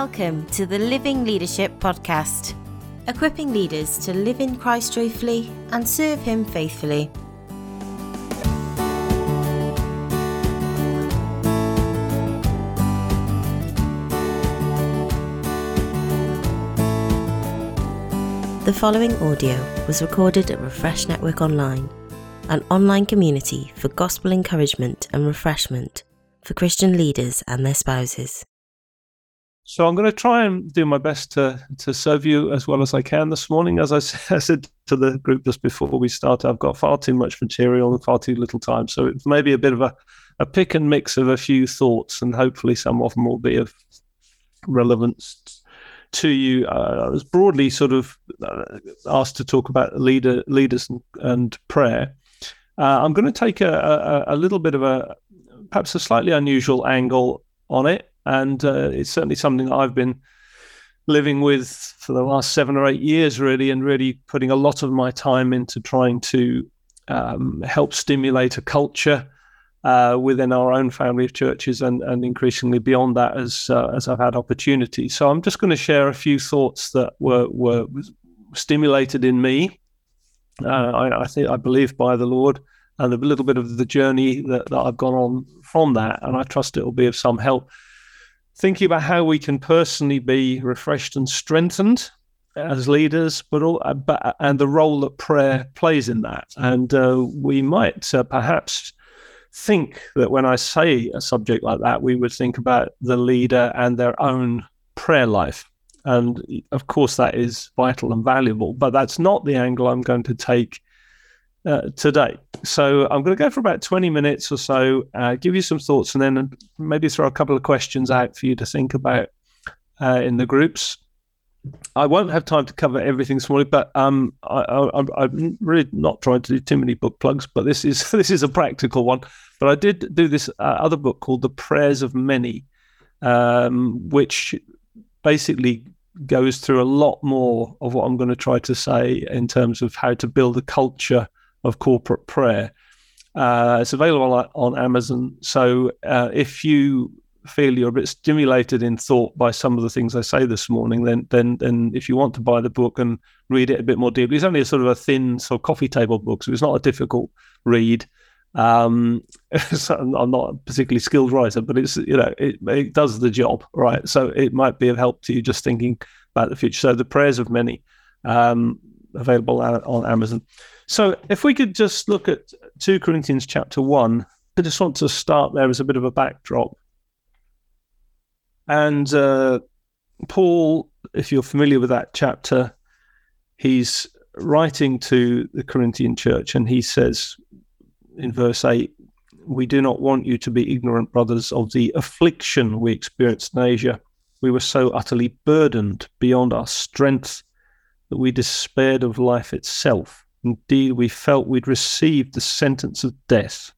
Welcome to the Living Leadership Podcast, equipping leaders to live in Christ joyfully and serve Him faithfully. The following audio was recorded at Refresh Network Online, an online community for gospel encouragement and refreshment for Christian leaders and their spouses. So I'm going to try and do my best to to serve you as well as I can this morning. As I said to the group just before we started, I've got far too much material and far too little time. So it's maybe a bit of a, a pick and mix of a few thoughts, and hopefully some of them will be of relevance to you, uh, I was broadly sort of uh, asked to talk about leader leaders and, and prayer. Uh, I'm going to take a, a, a, little bit of a perhaps a slightly unusual angle on it, and uh, it's certainly something that I've been living with for the last seven or eight years, really, and really putting a lot of my time into trying to um, help stimulate a culture uh, within our own family of churches and, and increasingly beyond that as uh, as I've had opportunity. So I'm just going to share a few thoughts that were were stimulated in me. Uh, I, I, think I believe by the Lord and a little bit of the journey that, that I've gone on from that, and I trust it will be of some help. Thinking about how we can personally be refreshed and strengthened as leaders, but all, uh, but, and the role that prayer plays in that, and uh, we might uh, perhaps think that when I say a subject like that, we would think about the leader and their own prayer life. And of course, that is vital and valuable, but that's not the angle I'm going to take uh, today. So I'm going to go for about 20 minutes or so, uh, give you some thoughts, and then maybe throw a couple of questions out for you to think about uh, in the groups. I won't have time to cover everything this morning, but um, I, am really not trying to do too many book plugs. But this is this is a practical one. But I did do this uh, other book called The Prayers of Many, um, which basically goes through a lot more of what I'm going to try to say in terms of how to build a culture of corporate prayer. Uh, it's available on, on Amazon. So uh, if you feel you're a bit stimulated in thought by some of the things I say this morning, then then then if you want to buy the book and read it a bit more deeply, it's only a sort of a thin sort of coffee table book, so it's not a difficult read. Um, I'm not a particularly skilled writer, but it's you know it, it does the job, right? So it might be of help to you just thinking about the future. So the prayers of many um, available on Amazon. So if we could just look at two Corinthians chapter one, I just want to start there as a bit of a backdrop. And uh, Paul, if you're familiar with that chapter, he's writing to the Corinthian church, and he says, in verse 8, we do not want you to be ignorant, brothers, of the affliction we experienced in Asia. We were so utterly burdened beyond our strength that we despaired of life itself. Indeed, we felt we'd received the sentence of death.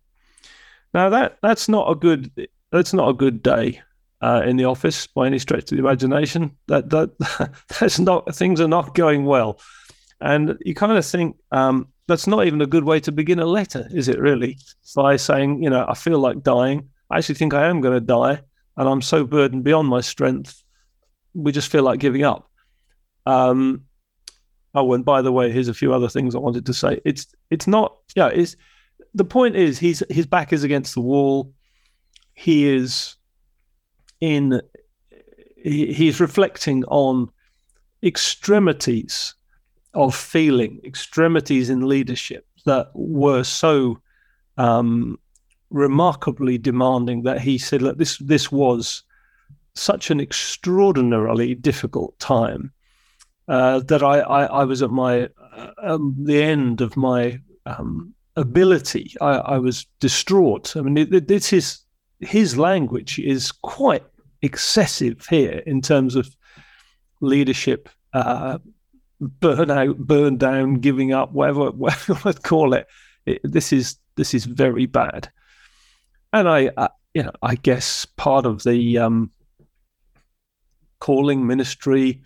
Now that that's not a good that's not a good day uh, in the office by any stretch of the imagination. That that that's not things are not going well, and you kind of think um, that's not even a good way to begin a letter, is it really? By saying, you know, I feel like dying. I actually think I am going to die, and I'm so burdened beyond my strength. We just feel like giving up. Um, oh, and by the way, here's a few other things I wanted to say. It's it's not yeah. It's the point is he's his back is against the wall. He is in. He, he's reflecting on extremities of feeling, extremities in leadership that were so um, remarkably demanding that he said, "Look, this this was such an extraordinarily difficult time uh, that I, I, I was at my uh, um, the end of my um, ability. I, I, was distraught. I mean, it, this is his language is quite excessive here in terms of leadership uh, burnout, burn down, giving up, whatever, whatever you want to call it. it this is this is very bad, and I, uh, you know, I guess part of the um, calling ministry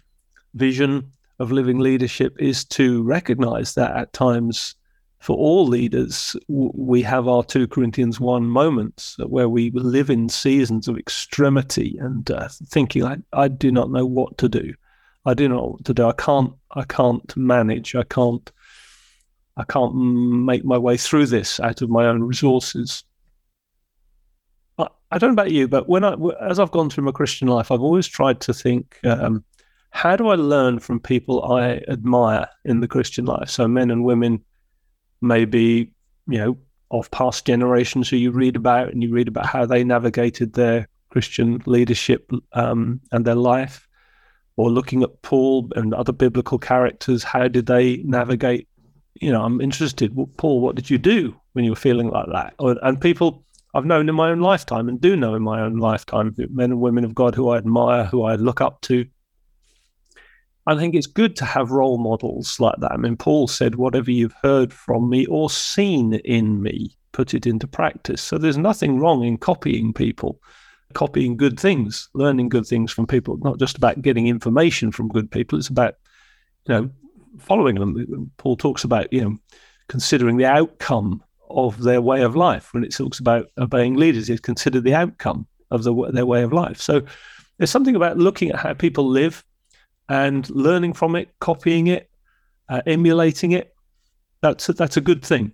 vision of living leadership is to recognize that at times for all leaders, we have our 2 Corinthians 1 moments where we live in seasons of extremity and uh, thinking, I, I do not know what to do. I do not know what to do. I can't, I can't manage. I can't, I can't make my way through this out of my own resources. I, I don't know about you, but when I, as I've gone through my Christian life, I've always tried to think, um, how do I learn from people I admire in the Christian life? So men and women maybe, you know, of past generations who you read about and you read about how they navigated their Christian leadership um, and their life, or looking at Paul and other biblical characters, how did they navigate? You know, I'm interested. What Paul, what did you do when you were feeling like that? Or, and people I've known in my own lifetime and do know in my own lifetime, men and women of God who I admire, who I look up to, I think it's good to have role models like that. I mean, Paul said, whatever you've heard from me or seen in me, put it into practice. So there's nothing wrong in copying people, copying good things, learning good things from people. Not just about getting information from good people, it's about, you know, following them. Paul talks about, you know, considering the outcome of their way of life. When it talks about obeying leaders, is considered the outcome of the, their way of life. So there's something about looking at how people live and learning from it, copying it, uh, emulating it. That's a, that's a good thing.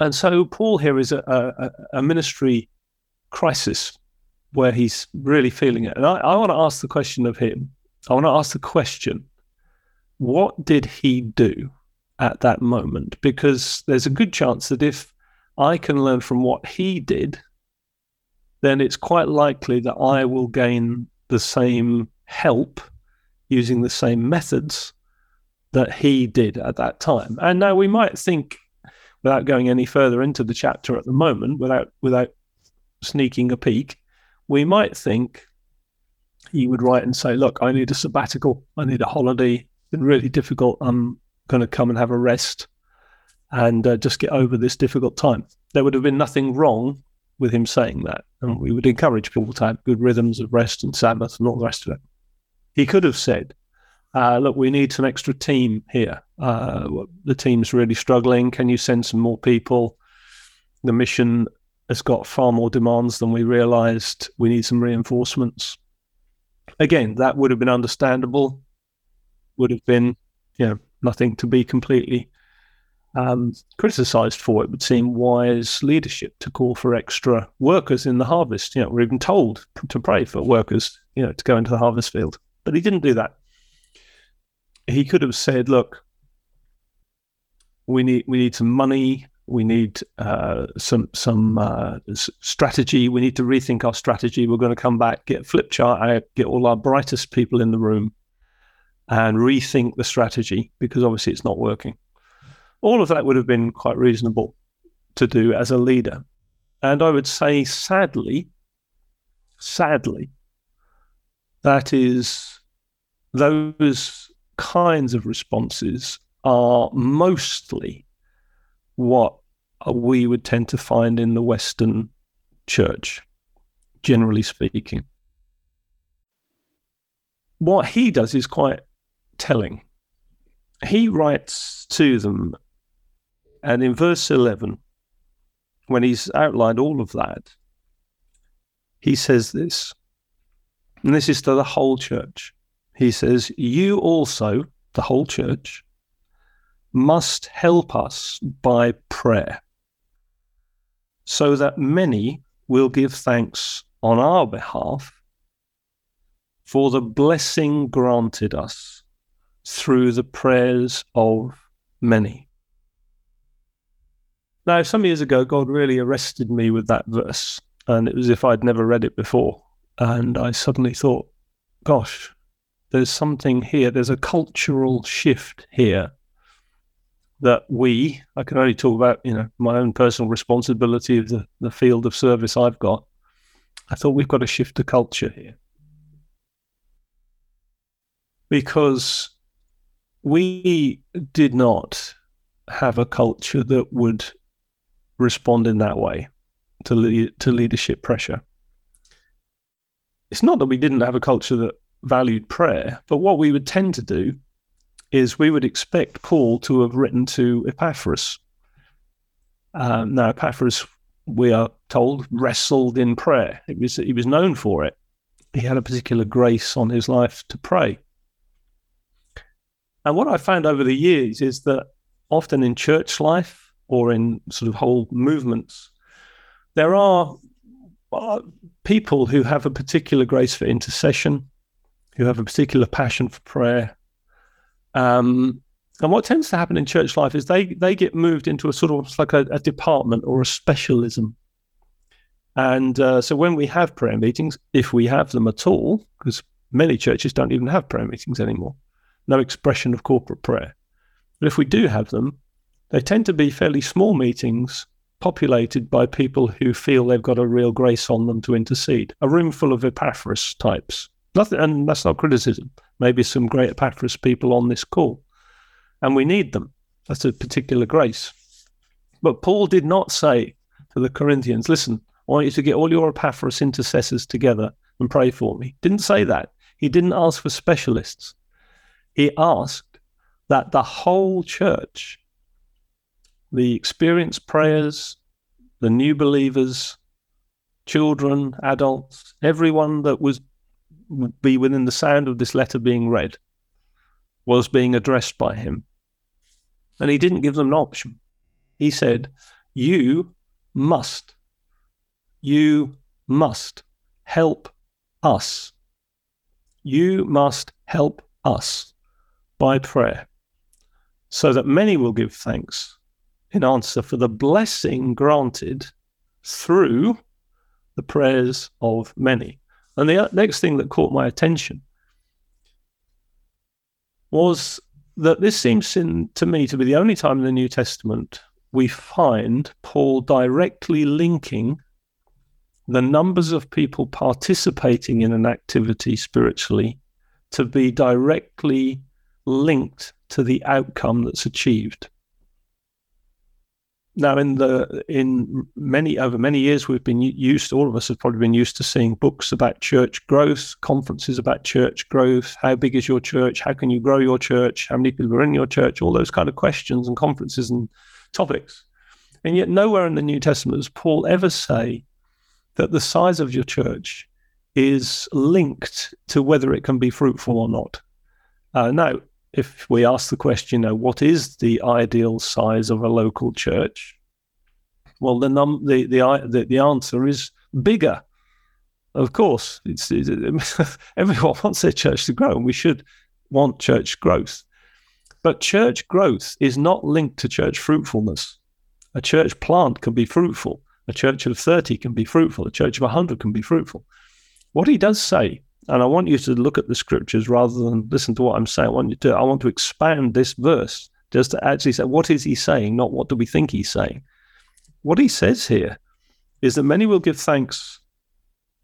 And so Paul here is a, a, a ministry crisis where he's really feeling it. And I, I want to ask the question of him. I want to ask the question: What did he do at that moment? Because there's a good chance that if I can learn from what he did, then it's quite likely that I will gain the same help using the same methods that he did at that time. And now we might think, without going any further into the chapter at the moment, without without sneaking a peek, we might think he would write and say, "Look, I need a sabbatical. I need a holiday. It's been really difficult. I'm going to come and have a rest and uh, just get over this difficult time." There would have been nothing wrong with him saying that, and we would encourage people to have good rhythms of rest and Sabbath and all the rest of it. He could have said, uh, look, we need some extra team here. Uh, the team's really struggling. Can you send some more people? The mission has got far more demands than we realized. We need some reinforcements. Again, that would have been understandable, would have been, you know, nothing to be completely um, criticized for. It would seem wise leadership to call for extra workers in the harvest. You know, we're even told to pray for workers, you know, to go into the harvest field. But he didn't do that. He could have said, "Look, we need we need some money. We need uh, some some uh, strategy. We need to rethink our strategy. We're going to come back, get flip chart out, get all our brightest people in the room, and rethink the strategy because obviously it's not working." All of that would have been quite reasonable to do as a leader, and I would say, sadly, sadly, that is those kinds of responses are mostly what we would tend to find in the Western church, generally speaking. What he does is quite telling. He writes to them, and in verse 11, when he's outlined all of that, he says this, and this is to the whole church he says, You also, the whole church, must help us by prayer, so that many will give thanks on our behalf for the blessing granted us through the prayers of many. Now, some years ago, God really arrested me with that verse, and it was as if I'd never read it before. And I suddenly thought, gosh, there's something here, there's a cultural shift here that we, I can only talk about, you know, my own personal responsibility of the, the field of service I've got. I thought we've got to shift the culture here. Because we did not have a culture that would respond in that way to, le- to leadership pressure. It's not that we didn't have a culture that valued prayer. But what we would tend to do is we would expect Paul to have written to Epaphras, Um, now, Epaphras, we are told, wrestled in prayer. It was, he was known for it. He had a particular grace on his life to pray. And what I found over the years is that often in church life or in sort of whole movements, there are people who have a particular grace for intercession, who have a particular passion for prayer. Um, and what tends to happen in church life is they they get moved into a sort of like a, a department or a specialism. And uh, so when we have prayer meetings, if we have them at all, because many churches don't even have prayer meetings anymore, no expression of corporate prayer. But if we do have them, they tend to be fairly small meetings populated by people who feel they've got a real grace on them to intercede. A room full of Epaphras types. Nothing, and that's not criticism. Maybe some great Epaphras people on this call and we need them. That's a particular grace. But Paul did not say to the Corinthians, listen, I want you to get all your Epaphras intercessors together and pray for me. Didn't say that. He didn't ask for specialists. He asked that the whole church, the experienced prayers, the new believers, children, adults, everyone that was would be within the sound of this letter being read was being addressed by him. And he didn't give them an option. He said, You must, you must help us. You must help us by prayer, so that many will give thanks in answer for the blessing granted through the prayers of many. And the uh, next thing that caught my attention was that this seems in, to me to be the only time in the New Testament we find Paul directly linking the numbers of people participating in an activity spiritually to be directly linked to the outcome that's achieved. Now, in the in many over many years, we've been used. All of us have probably been used to seeing books about church growth, conferences about church growth. How big is your church? How can you grow your church? How many people are in your church? All those kind of questions and conferences and topics. And yet, nowhere in the New Testament does Paul ever say that the size of your church is linked to whether it can be fruitful or not. Uh, now, if we ask the question, you know, what is the ideal size of a local church? Well, the num the the the, the answer is bigger. Of course, it's, it's everyone wants their church to grow, and we should want church growth. But church growth is not linked to church fruitfulness. A church plant can be fruitful. A church of 30 can be fruitful. A church of 100 can be fruitful. What he does say and I want you to look at the scriptures rather than listen to what I'm saying. I want you to I want to expand this verse just to actually say what is he saying, not what do we think he's saying. What he says here is that many will give thanks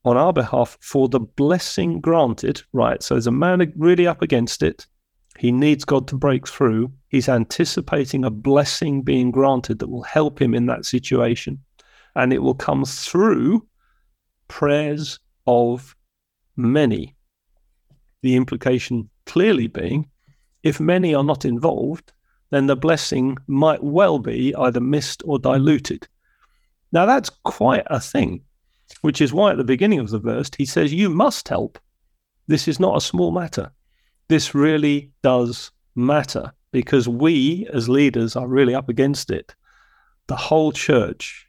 on our behalf for the blessing granted. Right. So there's a man really up against it. He needs God to break through. He's anticipating a blessing being granted that will help him in that situation. And it will come through prayers of many. The implication clearly being if many are not involved, then the blessing might well be either missed or diluted. Now, that's quite a thing, which is why at the beginning of the verse he says, You must help. This is not a small matter. This really does matter because we as leaders are really up against it. The whole church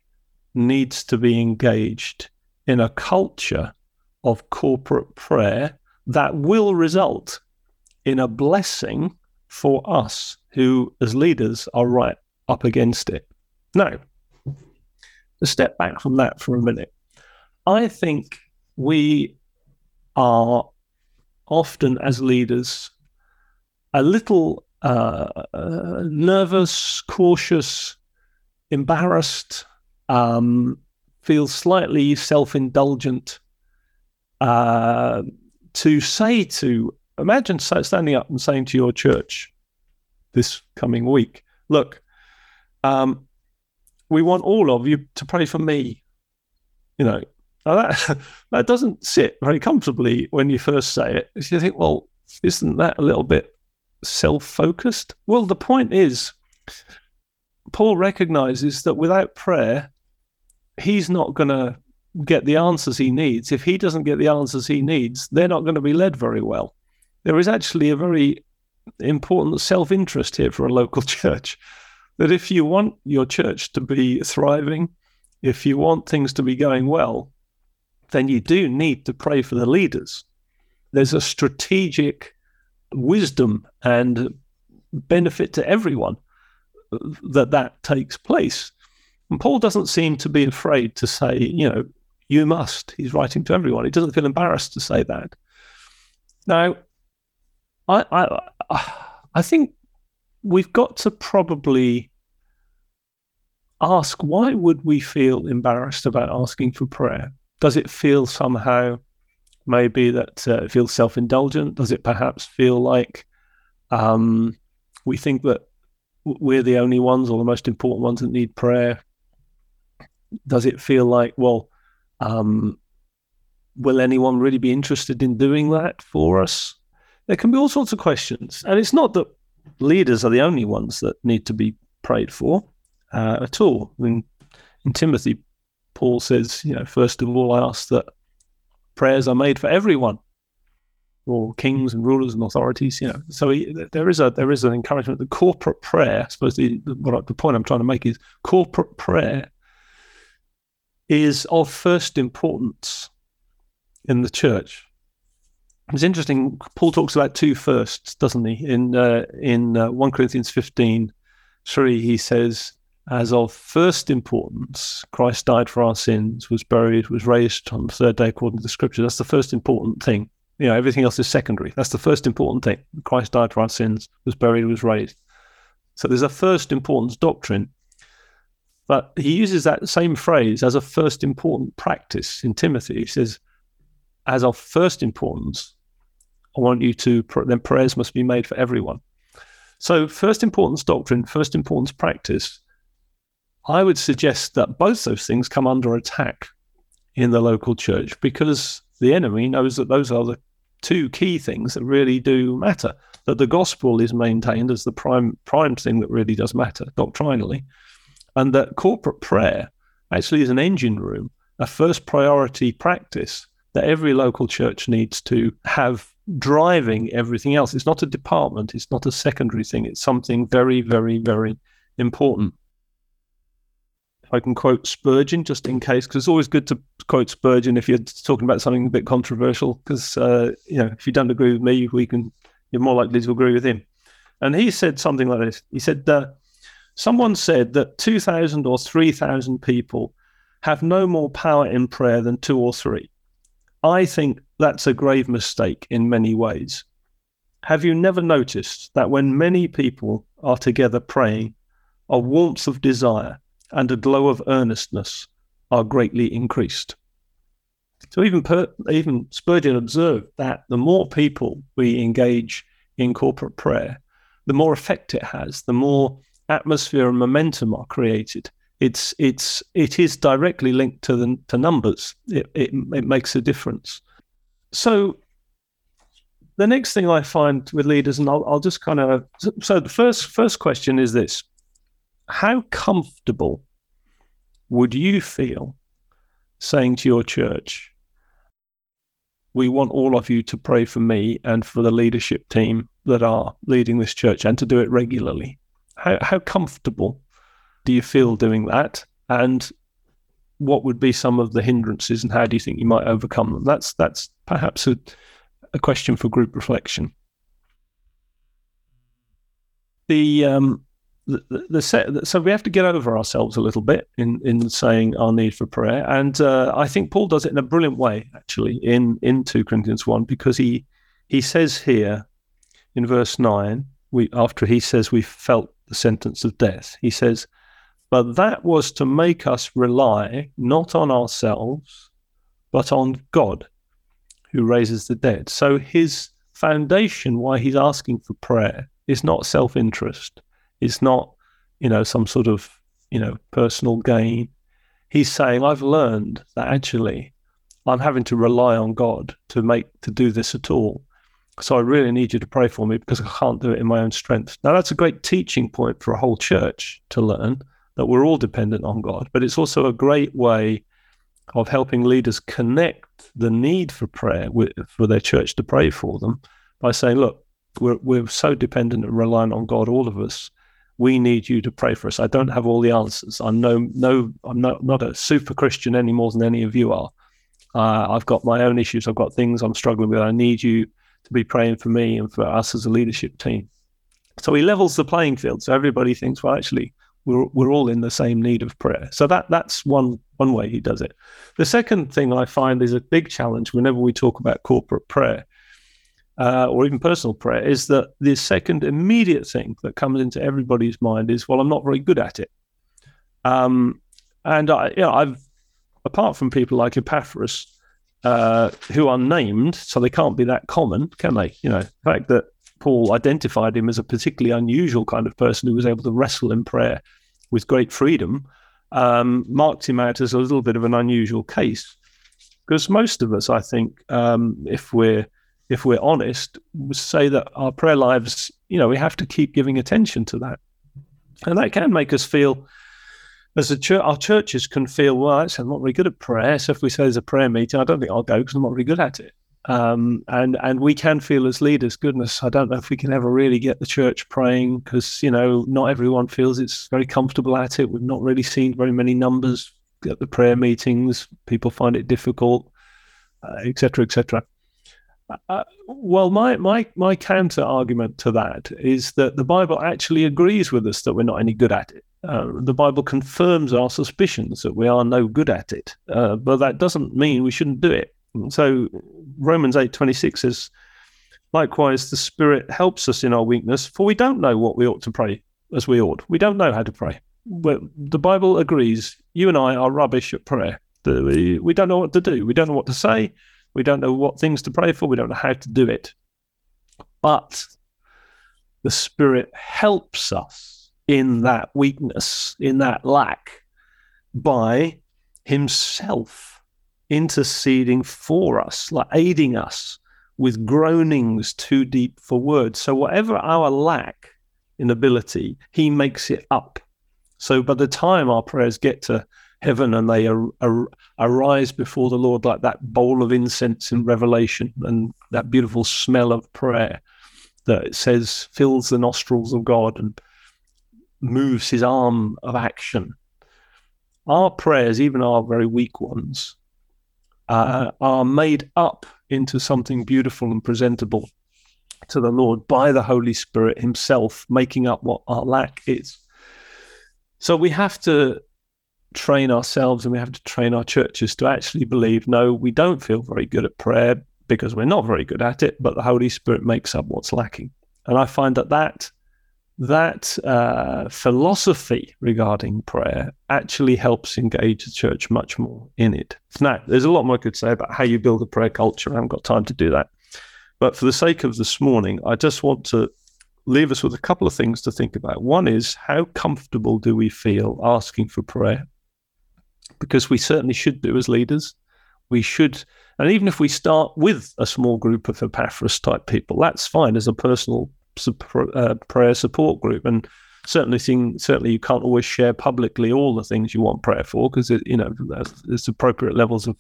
needs to be engaged in a culture of corporate prayer that will result in a blessing for us who, as leaders, are right up against it. Now, to step back from that for a minute, I think we are often, as leaders, a little uh, nervous, cautious, embarrassed, um, feel slightly self indulgent uh, to say to imagine standing up and saying to your church this coming week, look, um, we want all of you to pray for me. You know, that that doesn't sit very comfortably when you first say it. You think, well, isn't that a little bit self-focused? Well, the point is, Paul recognizes that without prayer, he's not going to get the answers he needs. If he doesn't get the answers he needs, they're not going to be led very well. There is actually a very important self interest here for a local church. That if you want your church to be thriving, if you want things to be going well, then you do need to pray for the leaders. There's a strategic wisdom and benefit to everyone uh, that that takes place. And Paul doesn't seem to be afraid to say, you know, you must. He's writing to everyone. He doesn't feel embarrassed to say that. Now, I, I, I think we've got to probably ask why would we feel embarrassed about asking for prayer? Does it feel somehow maybe that uh, it feels self-indulgent? Does it perhaps feel like um, we think that we're the only ones or the most important ones that need prayer? Does it feel like, well, um, will anyone really be interested in doing that for us? There can be all sorts of questions. And it's not that leaders are the only ones that need to be prayed for uh, at all. I mean, in Timothy, Paul says, you know, first of all, I ask that prayers are made for everyone, or kings and rulers and authorities. You know, so he, there is a there is an encouragement. The corporate prayer, I suppose the what the point I'm trying to make is corporate prayer is of first importance in the church. It's interesting. Paul talks about two firsts, doesn't he? In uh, in uh, one Corinthians 15, 3, he says, "As of first importance, Christ died for our sins, was buried, was raised on the third day according to the Scripture." That's the first important thing. You know, everything else is secondary. That's the first important thing. Christ died for our sins, was buried, was raised. So there's a first importance doctrine but he uses that same phrase as a first important practice in Timothy. He says, as of first importance, I want you to, then prayers must be made for everyone. So, first importance doctrine, first importance practice, I would suggest that both those things come under attack in the local church because the enemy knows that those are the two key things that really do matter. That the gospel is maintained as the prime prime thing that really does matter doctrinally, and that corporate prayer actually is an engine room, a first priority practice that every local church needs to have driving everything else. It's not a department, it's not a secondary thing, it's something very, very, very important. I can quote Spurgeon just in case, because it's always good to quote Spurgeon if you're talking about something a bit controversial, because uh, you know if you don't agree with me, we can you're more likely to agree with him. And he said something like this. He said, uh, Someone said that 2,000 or 3,000 people have no more power in prayer than two or three. I think that's a grave mistake in many ways. Have you never noticed that when many people are together praying, a warmth of desire and a glow of earnestness are greatly increased? So even per, even Spurgeon observed that the more people we engage in corporate prayer, the more effect it has, the more atmosphere and momentum are created. It's it's it is directly linked to the to numbers. It it, it makes a difference. So the next thing I find with leaders, and I'll, I'll just kind of so the first first question is this: How comfortable would you feel saying to your church, "We want all of you to pray for me and for the leadership team that are leading this church, and to do it regularly"? How, how comfortable do you feel doing that? And what would be some of the hindrances and how do you think you might overcome them? That's that's perhaps a, a question for group reflection. The um, the, the, the set, so we have to get over ourselves a little bit in in saying our need for prayer, and uh, I think Paul does it in a brilliant way, actually, in in two Corinthians one, because he he says here in verse nine, we after he says we felt the sentence of death. He says, But that was to make us rely not on ourselves, but on God who raises the dead. So his foundation, why he's asking for prayer, is not self interest. It's not, you know, some sort of, you know, personal gain. He's saying, I've learned that actually I'm having to rely on God to make to do this at all. So I really need you to pray for me because I can't do it in my own strength. Now, that's a great teaching point for a whole church to learn that we're all dependent on God, but it's also a great way of helping leaders connect the need for prayer with, for their church to pray for them by saying, look, we're, we're so dependent and reliant on God, all of us. We need you to pray for us. I don't have all the answers. I'm no, no, I'm not, not a super Christian any more than any of you are. Uh, I've got my own issues. I've got things I'm struggling with. I need you to be praying for me and for us as a leadership team. So he levels the playing field. So everybody thinks, well, actually, we're we're all in the same need of prayer. So that that's one one way he does it. The second thing I find is a big challenge whenever we talk about corporate prayer uh, or even personal prayer is that the second immediate thing that comes into everybody's mind is, well, I'm not very good at it. Um, and I, you know, I've apart from people like Epaphras, uh, who are named, so they can't be that common, can they? You know, the fact that Paul identified him as a particularly unusual kind of person who was able to wrestle in prayer with great freedom um, marked him out as a little bit of an unusual case. Because most of us, I think, um, if we're if we're honest, say that our prayer lives, you know, we have to keep giving attention to that, and that can make us feel as a church, our churches can feel, well, actually, I'm not very good at prayer. So if we say there's a prayer meeting, I don't think I'll go because I'm not very good at it. Um, and and we can feel as leaders, goodness, I don't know if we can ever really get the church praying because you know not everyone feels it's very comfortable at it. We've not really seen very many numbers at the prayer meetings. People find it difficult, etc., uh, etc. Et uh, well, my my my counter argument to that is that the Bible actually agrees with us that we're not any good at it. Uh, the Bible confirms our suspicions that we are no good at it, uh, but that doesn't mean we shouldn't do it. So Romans 8:26 says, likewise the Spirit helps us in our weakness, for we don't know what we ought to pray as we ought. We don't know how to pray. the Bible agrees. You and I are rubbish at prayer. We, we don't know what to do. We don't know what to say. We don't know what things to pray for. We don't know how to do it. But the Spirit helps us in that weakness, in that lack, by Himself interceding for us, like aiding us with groanings too deep for words. So, whatever our lack in ability, He makes it up. So, by the time our prayers get to heaven and they ar- ar- arise before the Lord like that bowl of incense in Revelation and that beautiful smell of prayer that it says fills the nostrils of God and moves his arm of action. Our prayers, even our very weak ones, uh, are made up into something beautiful and presentable to the Lord by the Holy Spirit Himself, making up what our lack is. So we have to train ourselves and we have to train our churches to actually believe no, we don't feel very good at prayer because we're not very good at it, but the Holy Spirit makes up what's lacking. And I find that that that uh, philosophy regarding prayer actually helps engage the church much more in it. Now, there's a lot more I could say about how you build a prayer culture. I haven't got time to do that. But for the sake of this morning, I just want to leave us with a couple of things to think about. One is how comfortable do we feel asking for prayer? Because we certainly should do as leaders. We should, and even if we start with a small group of Epaphras type people, that's fine as a personal uh, prayer support group, and certainly thing, certainly you can't always share publicly all the things you want prayer for because you know there's appropriate levels of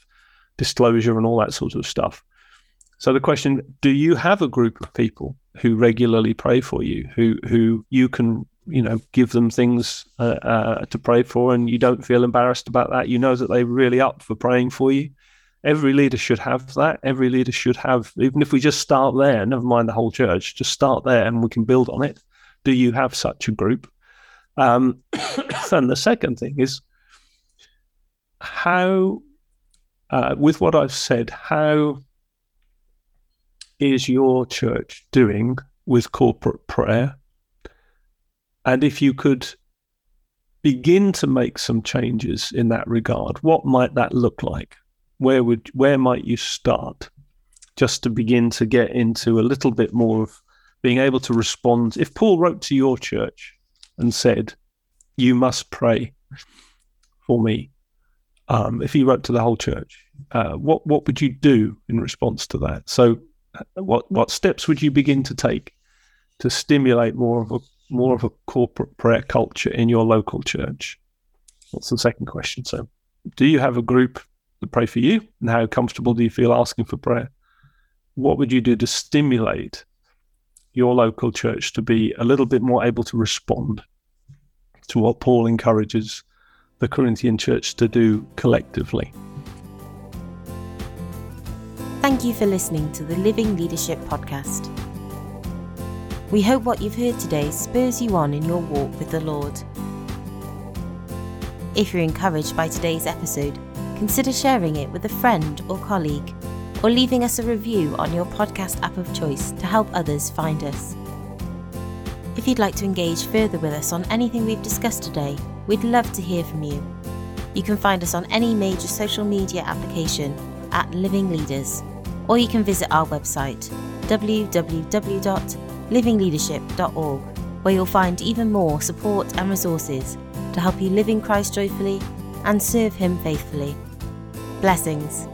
disclosure and all that sort of stuff. So the question: Do you have a group of people who regularly pray for you, who who you can you know give them things uh, uh, to pray for, and you don't feel embarrassed about that? You know that they're really up for praying for you. Every leader should have that. Every leader should have, even if we just start there, never mind the whole church, just start there and we can build on it. Do you have such a group? Um, and the second thing is how, uh, with what I've said, how is your church doing with corporate prayer? And if you could begin to make some changes in that regard, what might that look like? where would where might you start? Just to begin to get into a little bit more of being able to respond. If paul wrote to your church and said you must pray for me um, if he wrote to the whole church uh, what what would you do in response to that? So what what steps would you begin to take to stimulate more of a more of a corporate prayer culture in your local church? That's the second question. So, do you have a group to pray for you, and how comfortable do you feel asking for prayer? What would you do to stimulate your local church to be a little bit more able to respond to what Paul encourages the Corinthian church to do collectively? Thank you for listening to the Living Leadership Podcast. We hope what you've heard today spurs you on in your walk with the Lord. If you're encouraged by today's episode, consider sharing it with a friend or colleague, or leaving us a review on your podcast app of choice to help others find us. If you'd like to engage further with us on anything we've discussed today, we'd love to hear from you. You can find us on any major social media application at Living Leaders, or you can visit our website www.livingleadership.org, where you'll find even more support and resources to help you live in Christ joyfully and serve Him faithfully. Blessings.